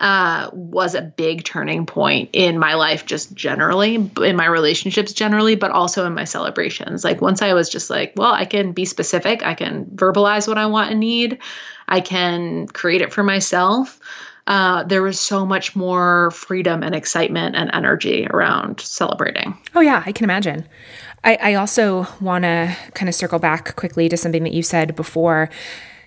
uh, was a big turning point in my life, just generally, in my relationships generally, but also in my celebrations. Like once I was just like, well, I can be specific, I can verbalize what I want and need, I can create it for myself. Uh, there was so much more freedom and excitement and energy around celebrating. Oh, yeah, I can imagine. I, I also want to kind of circle back quickly to something that you said before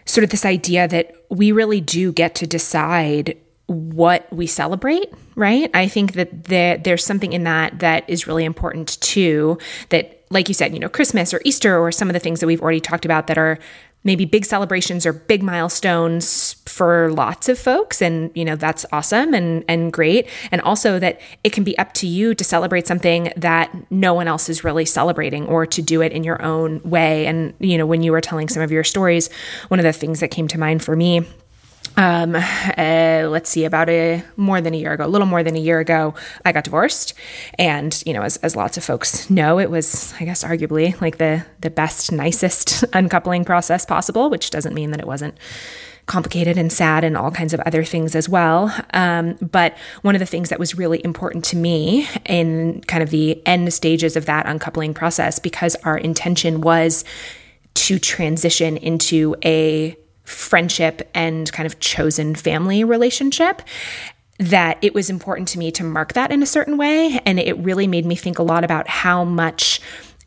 sort of this idea that we really do get to decide what we celebrate, right? I think that there, there's something in that that is really important too. That, like you said, you know, Christmas or Easter or some of the things that we've already talked about that are maybe big celebrations or big milestones for lots of folks and you know that's awesome and and great and also that it can be up to you to celebrate something that no one else is really celebrating or to do it in your own way and you know when you were telling some of your stories one of the things that came to mind for me um, uh, let's see, about a more than a year ago, a little more than a year ago, I got divorced, and you know, as, as lots of folks know, it was, I guess, arguably like the the best, nicest uncoupling process possible. Which doesn't mean that it wasn't complicated and sad and all kinds of other things as well. Um, but one of the things that was really important to me in kind of the end stages of that uncoupling process, because our intention was to transition into a friendship and kind of chosen family relationship that it was important to me to mark that in a certain way. And it really made me think a lot about how much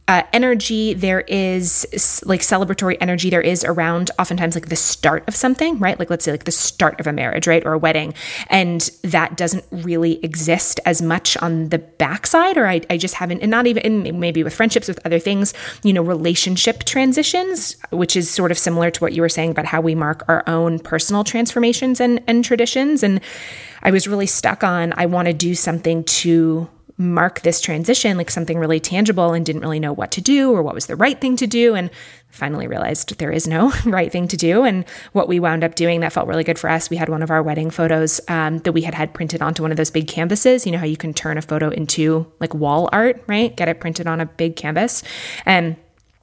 uh, energy there is like celebratory energy there is around oftentimes like the start of something right? Like let's say like the start of a marriage right? Or a wedding. And that doesn't really exist as much on the backside or I, I just haven't and not even maybe with friendships with other things you know relationship transitions which is sort of similar to what you were saying about how we mark our own personal transformations and and traditions. And I was really stuck on I want to do something to mark this transition like something really tangible and didn't really know what to do or what was the right thing to do. And finally realized there is no right thing to do. And what we wound up doing that felt really good for us we had one of our wedding photos um, that we had had printed onto one of those big canvases. You know how you can turn a photo into like wall art right? Get it printed on a big canvas. And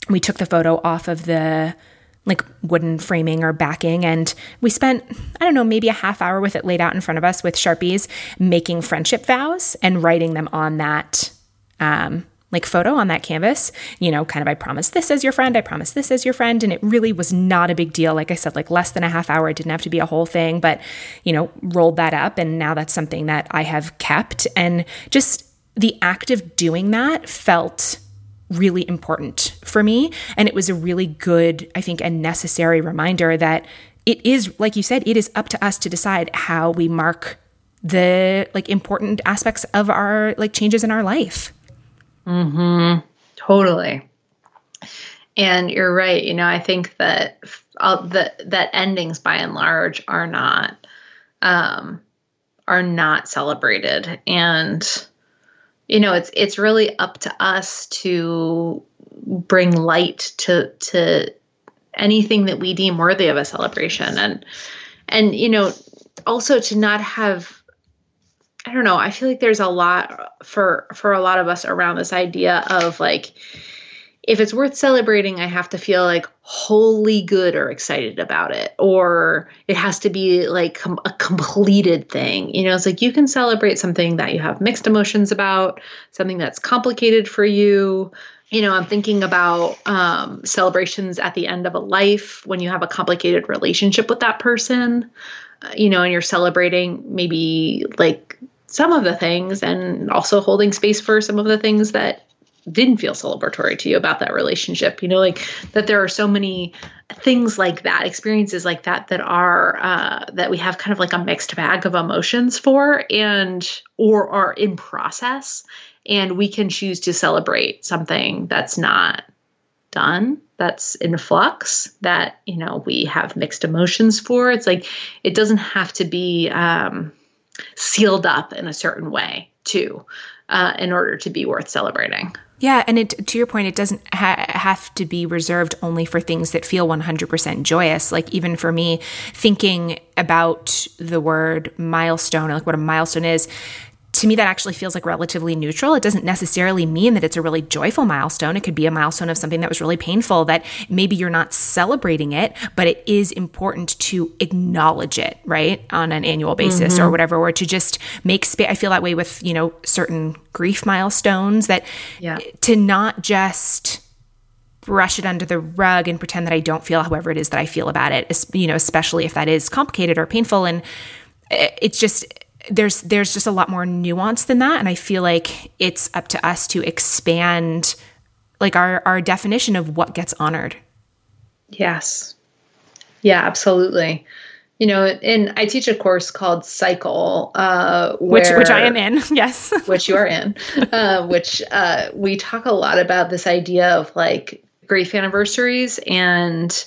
we took the photo off of the like wooden framing or backing. And we spent, I don't know, maybe a half hour with it laid out in front of us with Sharpies, making friendship vows and writing them on that. Um, like photo on that canvas, you know, kind of, I promise this as your friend, I promise this as your friend. And it really was not a big deal. Like I said, like less than a half hour. It didn't have to be a whole thing, but, you know, rolled that up. And now that's something that I have kept. And just the act of doing that felt really important for me. And it was a really good, I think, and necessary reminder that it is, like you said, it is up to us to decide how we mark the like important aspects of our like changes in our life. Hmm. Totally. And you're right. You know, I think that uh, that that endings, by and large, are not um, are not celebrated, and you know it's it's really up to us to bring light to to anything that we deem worthy of a celebration. And and you know also to not have i don't know i feel like there's a lot for for a lot of us around this idea of like if it's worth celebrating, I have to feel like wholly good or excited about it, or it has to be like com- a completed thing. You know, it's like you can celebrate something that you have mixed emotions about, something that's complicated for you. You know, I'm thinking about um, celebrations at the end of a life when you have a complicated relationship with that person, uh, you know, and you're celebrating maybe like some of the things and also holding space for some of the things that didn't feel celebratory to you about that relationship you know like that there are so many things like that experiences like that that are uh, that we have kind of like a mixed bag of emotions for and or are in process and we can choose to celebrate something that's not done that's in flux that you know we have mixed emotions for. It's like it doesn't have to be um, sealed up in a certain way too uh, in order to be worth celebrating yeah, and it, to your point, it doesn't ha- have to be reserved only for things that feel 100% joyous. Like even for me, thinking about the word milestone, like what a milestone is, to me, that actually feels like relatively neutral. It doesn't necessarily mean that it's a really joyful milestone. It could be a milestone of something that was really painful that maybe you're not celebrating it, but it is important to acknowledge it, right? On an annual basis mm-hmm. or whatever, or to just make space. I feel that way with, you know, certain grief milestones that yeah. to not just brush it under the rug and pretend that I don't feel however it is that I feel about it, you know, especially if that is complicated or painful. And it's just, there's there's just a lot more nuance than that. And i feel like it's up to us to expand like our our definition of what gets honored. Yes. Yeah absolutely. You know, and I teach a course called Cycle, uh, where, which which I am in, yes, which you are in, uh, which uh, we talk a lot about this idea of like grief anniversaries and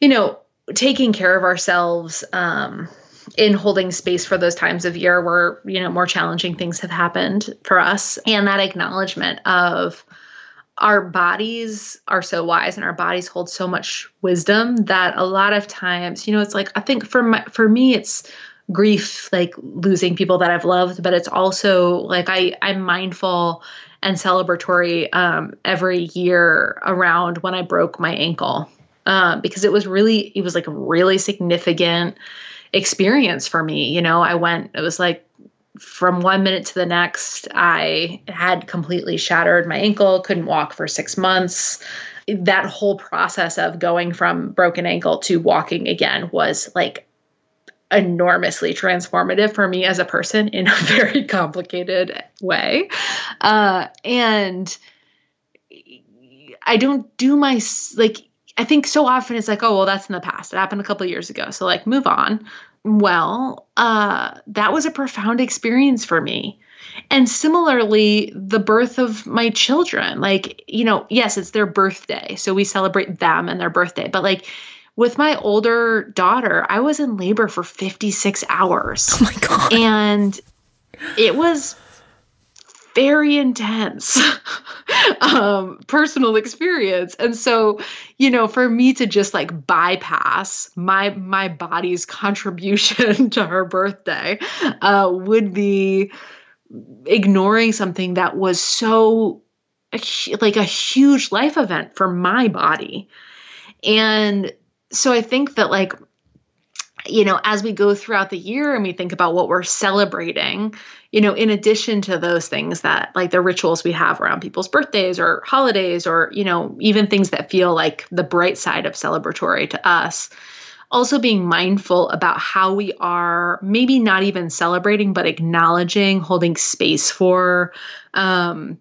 you know taking care of ourselves um, in holding space for those times of year where you know more challenging things have happened for us. And that acknowledgement of our bodies are so wise and our bodies hold so much wisdom that a lot of times you know it's like i think for my for me it's grief like losing people that i've loved but it's also like i i'm mindful and celebratory um, every year around when i broke my ankle um, because it was really it was like really significant experience for me you know i went it was like from one minute to the next, I had completely shattered my ankle, couldn't walk for six months. That whole process of going from broken ankle to walking again was like enormously transformative for me as a person in a very complicated way. Uh, and I don't do my, like, I think so often it's like, oh, well, that's in the past. It happened a couple years ago. So, like, move on. Well, uh, that was a profound experience for me. And similarly, the birth of my children, like, you know, yes, it's their birthday. So we celebrate them and their birthday. But like with my older daughter, I was in labor for 56 hours. Oh my God. And it was very intense um, personal experience. And so you know for me to just like bypass my my body's contribution to her birthday uh, would be ignoring something that was so like a huge life event for my body. And so i think that like you know, as we go throughout the year and we think about what we're celebrating, you know, in addition to those things that like the rituals we have around people's birthdays or holidays or, you know, even things that feel like the bright side of celebratory to us, also being mindful about how we are maybe not even celebrating, but acknowledging, holding space for, um,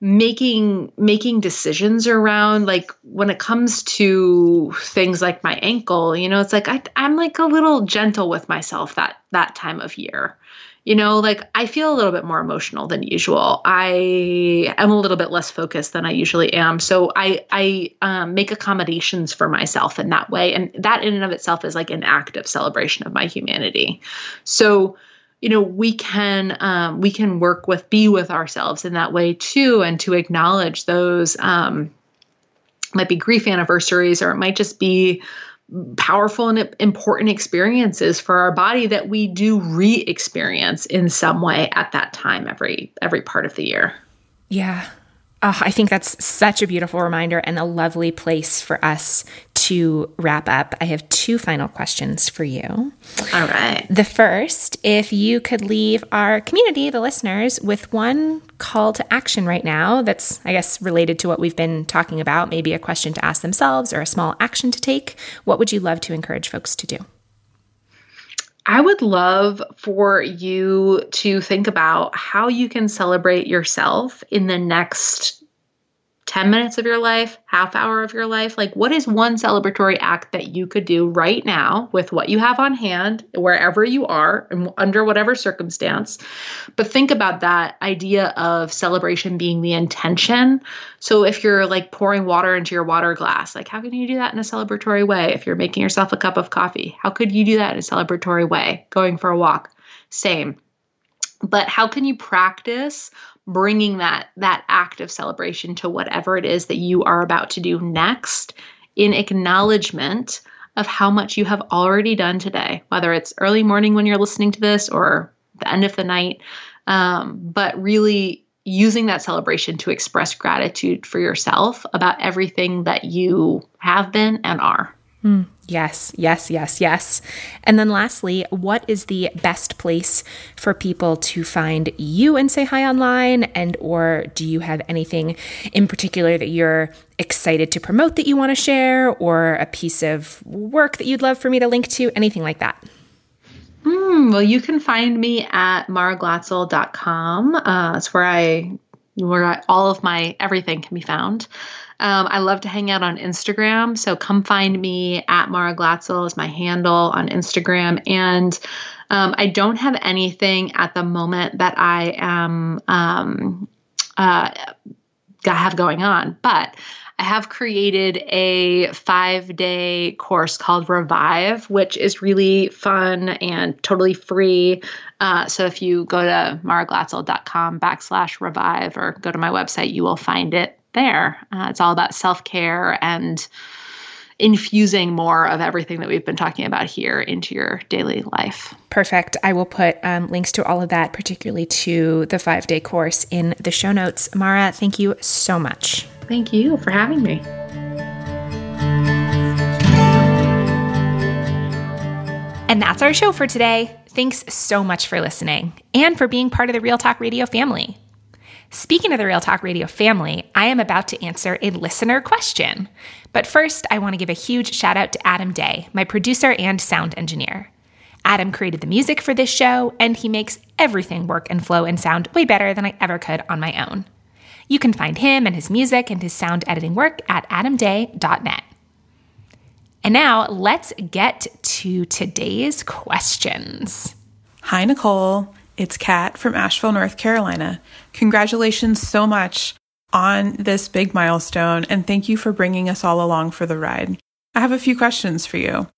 making making decisions around like when it comes to things like my ankle you know it's like I, i'm like a little gentle with myself that that time of year. You know like i feel a little bit more emotional than usual. I am a little bit less focused than i usually am. So i i um, make accommodations for myself in that way. And that in and of itself is like an act of celebration of my humanity. So you know we can um, we can work with be with ourselves in that way too and to acknowledge those um, might be grief anniversaries or it might just be powerful and important experiences for our body that we do re-experience in some way at that time every every part of the year. Yeah Oh, I think that's such a beautiful reminder and a lovely place for us to wrap up. I have two final questions for you. All right. The first, if you could leave our community, the listeners, with one call to action right now that's, I guess, related to what we've been talking about, maybe a question to ask themselves or a small action to take, what would you love to encourage folks to do? I would love for you to think about how you can celebrate yourself in the next 10 minutes of your life, half hour of your life? Like, what is one celebratory act that you could do right now with what you have on hand, wherever you are, and under whatever circumstance? But think about that idea of celebration being the intention. So, if you're like pouring water into your water glass, like, how can you do that in a celebratory way? If you're making yourself a cup of coffee, how could you do that in a celebratory way? Going for a walk, same. But how can you practice bringing that that act of celebration to whatever it is that you are about to do next in acknowledgement of how much you have already done today whether it's early morning when you're listening to this or the end of the night um, but really using that celebration to express gratitude for yourself about everything that you have been and are Mm, yes, yes, yes, yes. And then lastly, what is the best place for people to find you and say hi online and or do you have anything in particular that you're excited to promote that you want to share or a piece of work that you'd love for me to link to, anything like that? Mm, well, you can find me at maraglatzel.com. Uh, it's where I where I, all of my everything can be found. Um, I love to hang out on Instagram. So come find me at Mara Glatzel is my handle on Instagram. And um, I don't have anything at the moment that I am um, uh, have going on, but I have created a five day course called Revive, which is really fun and totally free. Uh, so if you go to maraglatzel.com backslash revive or go to my website, you will find it there. Uh, it's all about self care and infusing more of everything that we've been talking about here into your daily life. Perfect. I will put um, links to all of that, particularly to the five day course, in the show notes. Mara, thank you so much. Thank you for having me. And that's our show for today. Thanks so much for listening and for being part of the Real Talk Radio family. Speaking of the Real Talk Radio family, I am about to answer a listener question. But first, I want to give a huge shout out to Adam Day, my producer and sound engineer. Adam created the music for this show, and he makes everything work and flow and sound way better than I ever could on my own. You can find him and his music and his sound editing work at adamday.net. And now let's get to today's questions. Hi, Nicole. It's Kat from Asheville, North Carolina. Congratulations so much on this big milestone, and thank you for bringing us all along for the ride. I have a few questions for you.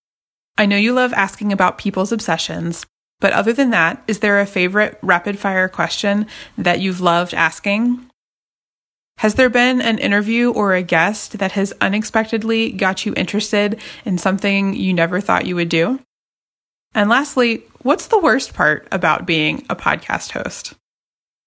I know you love asking about people's obsessions, but other than that, is there a favorite rapid fire question that you've loved asking? Has there been an interview or a guest that has unexpectedly got you interested in something you never thought you would do? And lastly, what's the worst part about being a podcast host?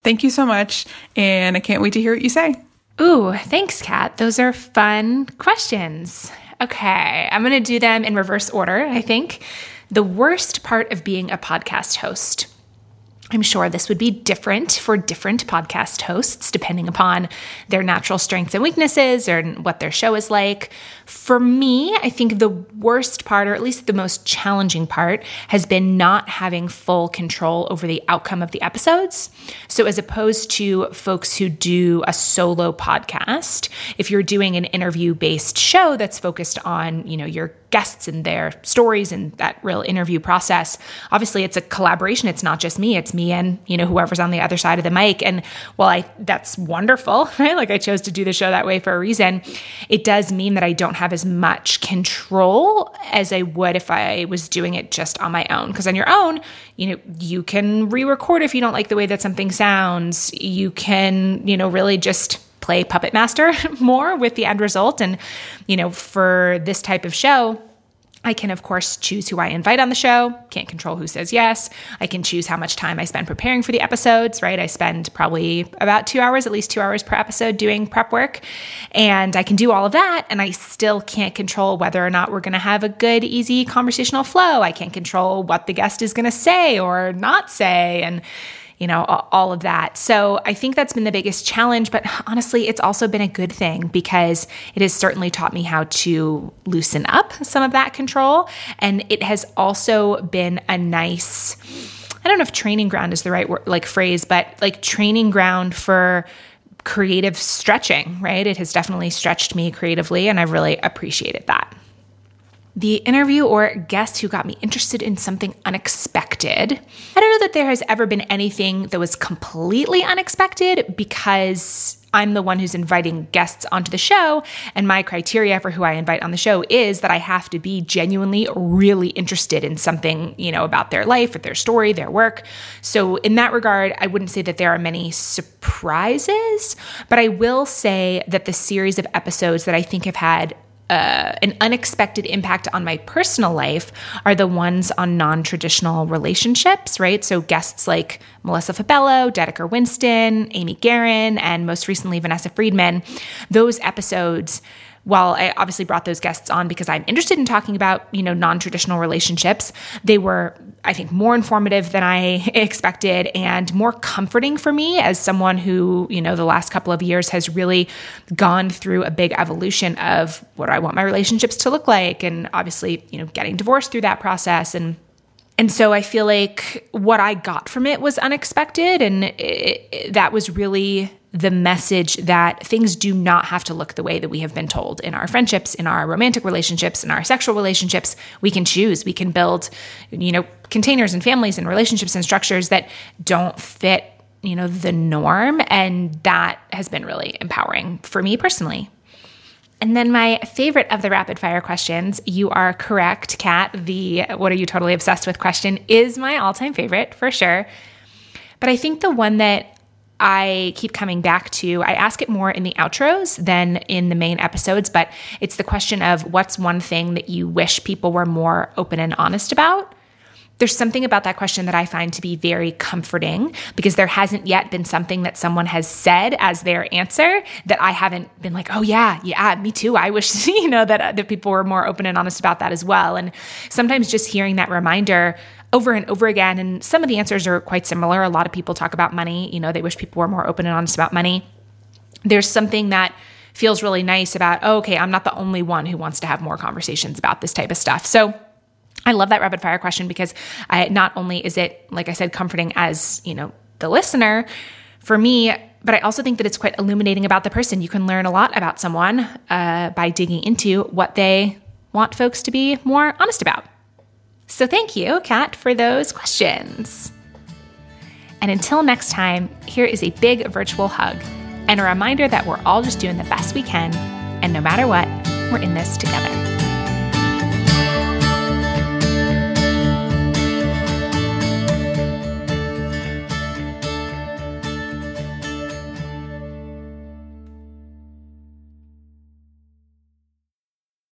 Thank you so much, and I can't wait to hear what you say. Ooh, thanks, Kat. Those are fun questions. Okay, I'm going to do them in reverse order, I think. The worst part of being a podcast host. I'm sure this would be different for different podcast hosts, depending upon their natural strengths and weaknesses or what their show is like. For me, I think the worst part, or at least the most challenging part, has been not having full control over the outcome of the episodes. So, as opposed to folks who do a solo podcast, if you're doing an interview based show that's focused on, you know, your guests and their stories and that real interview process. Obviously, it's a collaboration. It's not just me, it's me and, you know, whoever's on the other side of the mic. And while I that's wonderful, right? Like I chose to do the show that way for a reason, it does mean that I don't have as much control as I would if I was doing it just on my own. Because on your own, you know, you can re-record if you don't like the way that something sounds. You can, you know, really just play puppet master more with the end result. And, you know, for this type of show, I can, of course, choose who I invite on the show. Can't control who says yes. I can choose how much time I spend preparing for the episodes, right? I spend probably about two hours, at least two hours per episode doing prep work. And I can do all of that. And I still can't control whether or not we're going to have a good, easy conversational flow. I can't control what the guest is going to say or not say. And, you know, all of that. So I think that's been the biggest challenge. But honestly, it's also been a good thing because it has certainly taught me how to loosen up some of that control. And it has also been a nice, I don't know if training ground is the right word, like phrase, but like training ground for creative stretching, right? It has definitely stretched me creatively, and I've really appreciated that the interview or guest who got me interested in something unexpected. I don't know that there has ever been anything that was completely unexpected because I'm the one who's inviting guests onto the show. And my criteria for who I invite on the show is that I have to be genuinely really interested in something, you know, about their life or their story, their work. So, in that regard, I wouldn't say that there are many surprises, but I will say that the series of episodes that I think have had uh, an unexpected impact on my personal life are the ones on non traditional relationships, right? So guests like Melissa Fabello, Dedeker Winston, Amy Gahran, and most recently Vanessa Friedman. Those episodes while I obviously brought those guests on because I'm interested in talking about, you know, non-traditional relationships, they were I think more informative than I expected and more comforting for me as someone who, you know, the last couple of years has really gone through a big evolution of what I want my relationships to look like and obviously, you know, getting divorced through that process. And and so I feel like what I got from it was unexpected and it, it, that was really the message that things do not have to look the way that we have been told in our friendships, in our romantic relationships, in our sexual relationships. We can choose. We can build, you know, containers and families and relationships and structures that don't fit, you know, the norm. And that has been really empowering for me personally. And then my favorite of the rapid fire questions, you are correct, Kat. The what are you totally obsessed with question is my all time favorite for sure. But I think the one that I keep coming back to. I ask it more in the outros than in the main episodes, but it's the question of what's one thing that you wish people were more open and honest about? There's something about that question that I find to be very comforting because there hasn't yet been something that someone has said as their answer that I haven't been like, oh, yeah, yeah, me too. I wish, you know, that, uh, that people were more open and honest about that as well. And sometimes just hearing that reminder over and over again. And some of the answers are quite similar. A lot of people talk about money. You know, they wish people were more open and honest about money. There's something that feels really nice about, oh, okay, I'm not the only one who wants to have more conversations about this type of stuff. So, I love that rapid fire question because I, not only is it, like I said, comforting as, you know, the listener for me, but I also think that it's quite illuminating about the person. You can learn a lot about someone uh, by digging into what they want folks to be more honest about. So thank you, Kat, for those questions. And until next time, here is a big virtual hug and a reminder that we're all just doing the best we can. And no matter what, we're in this together.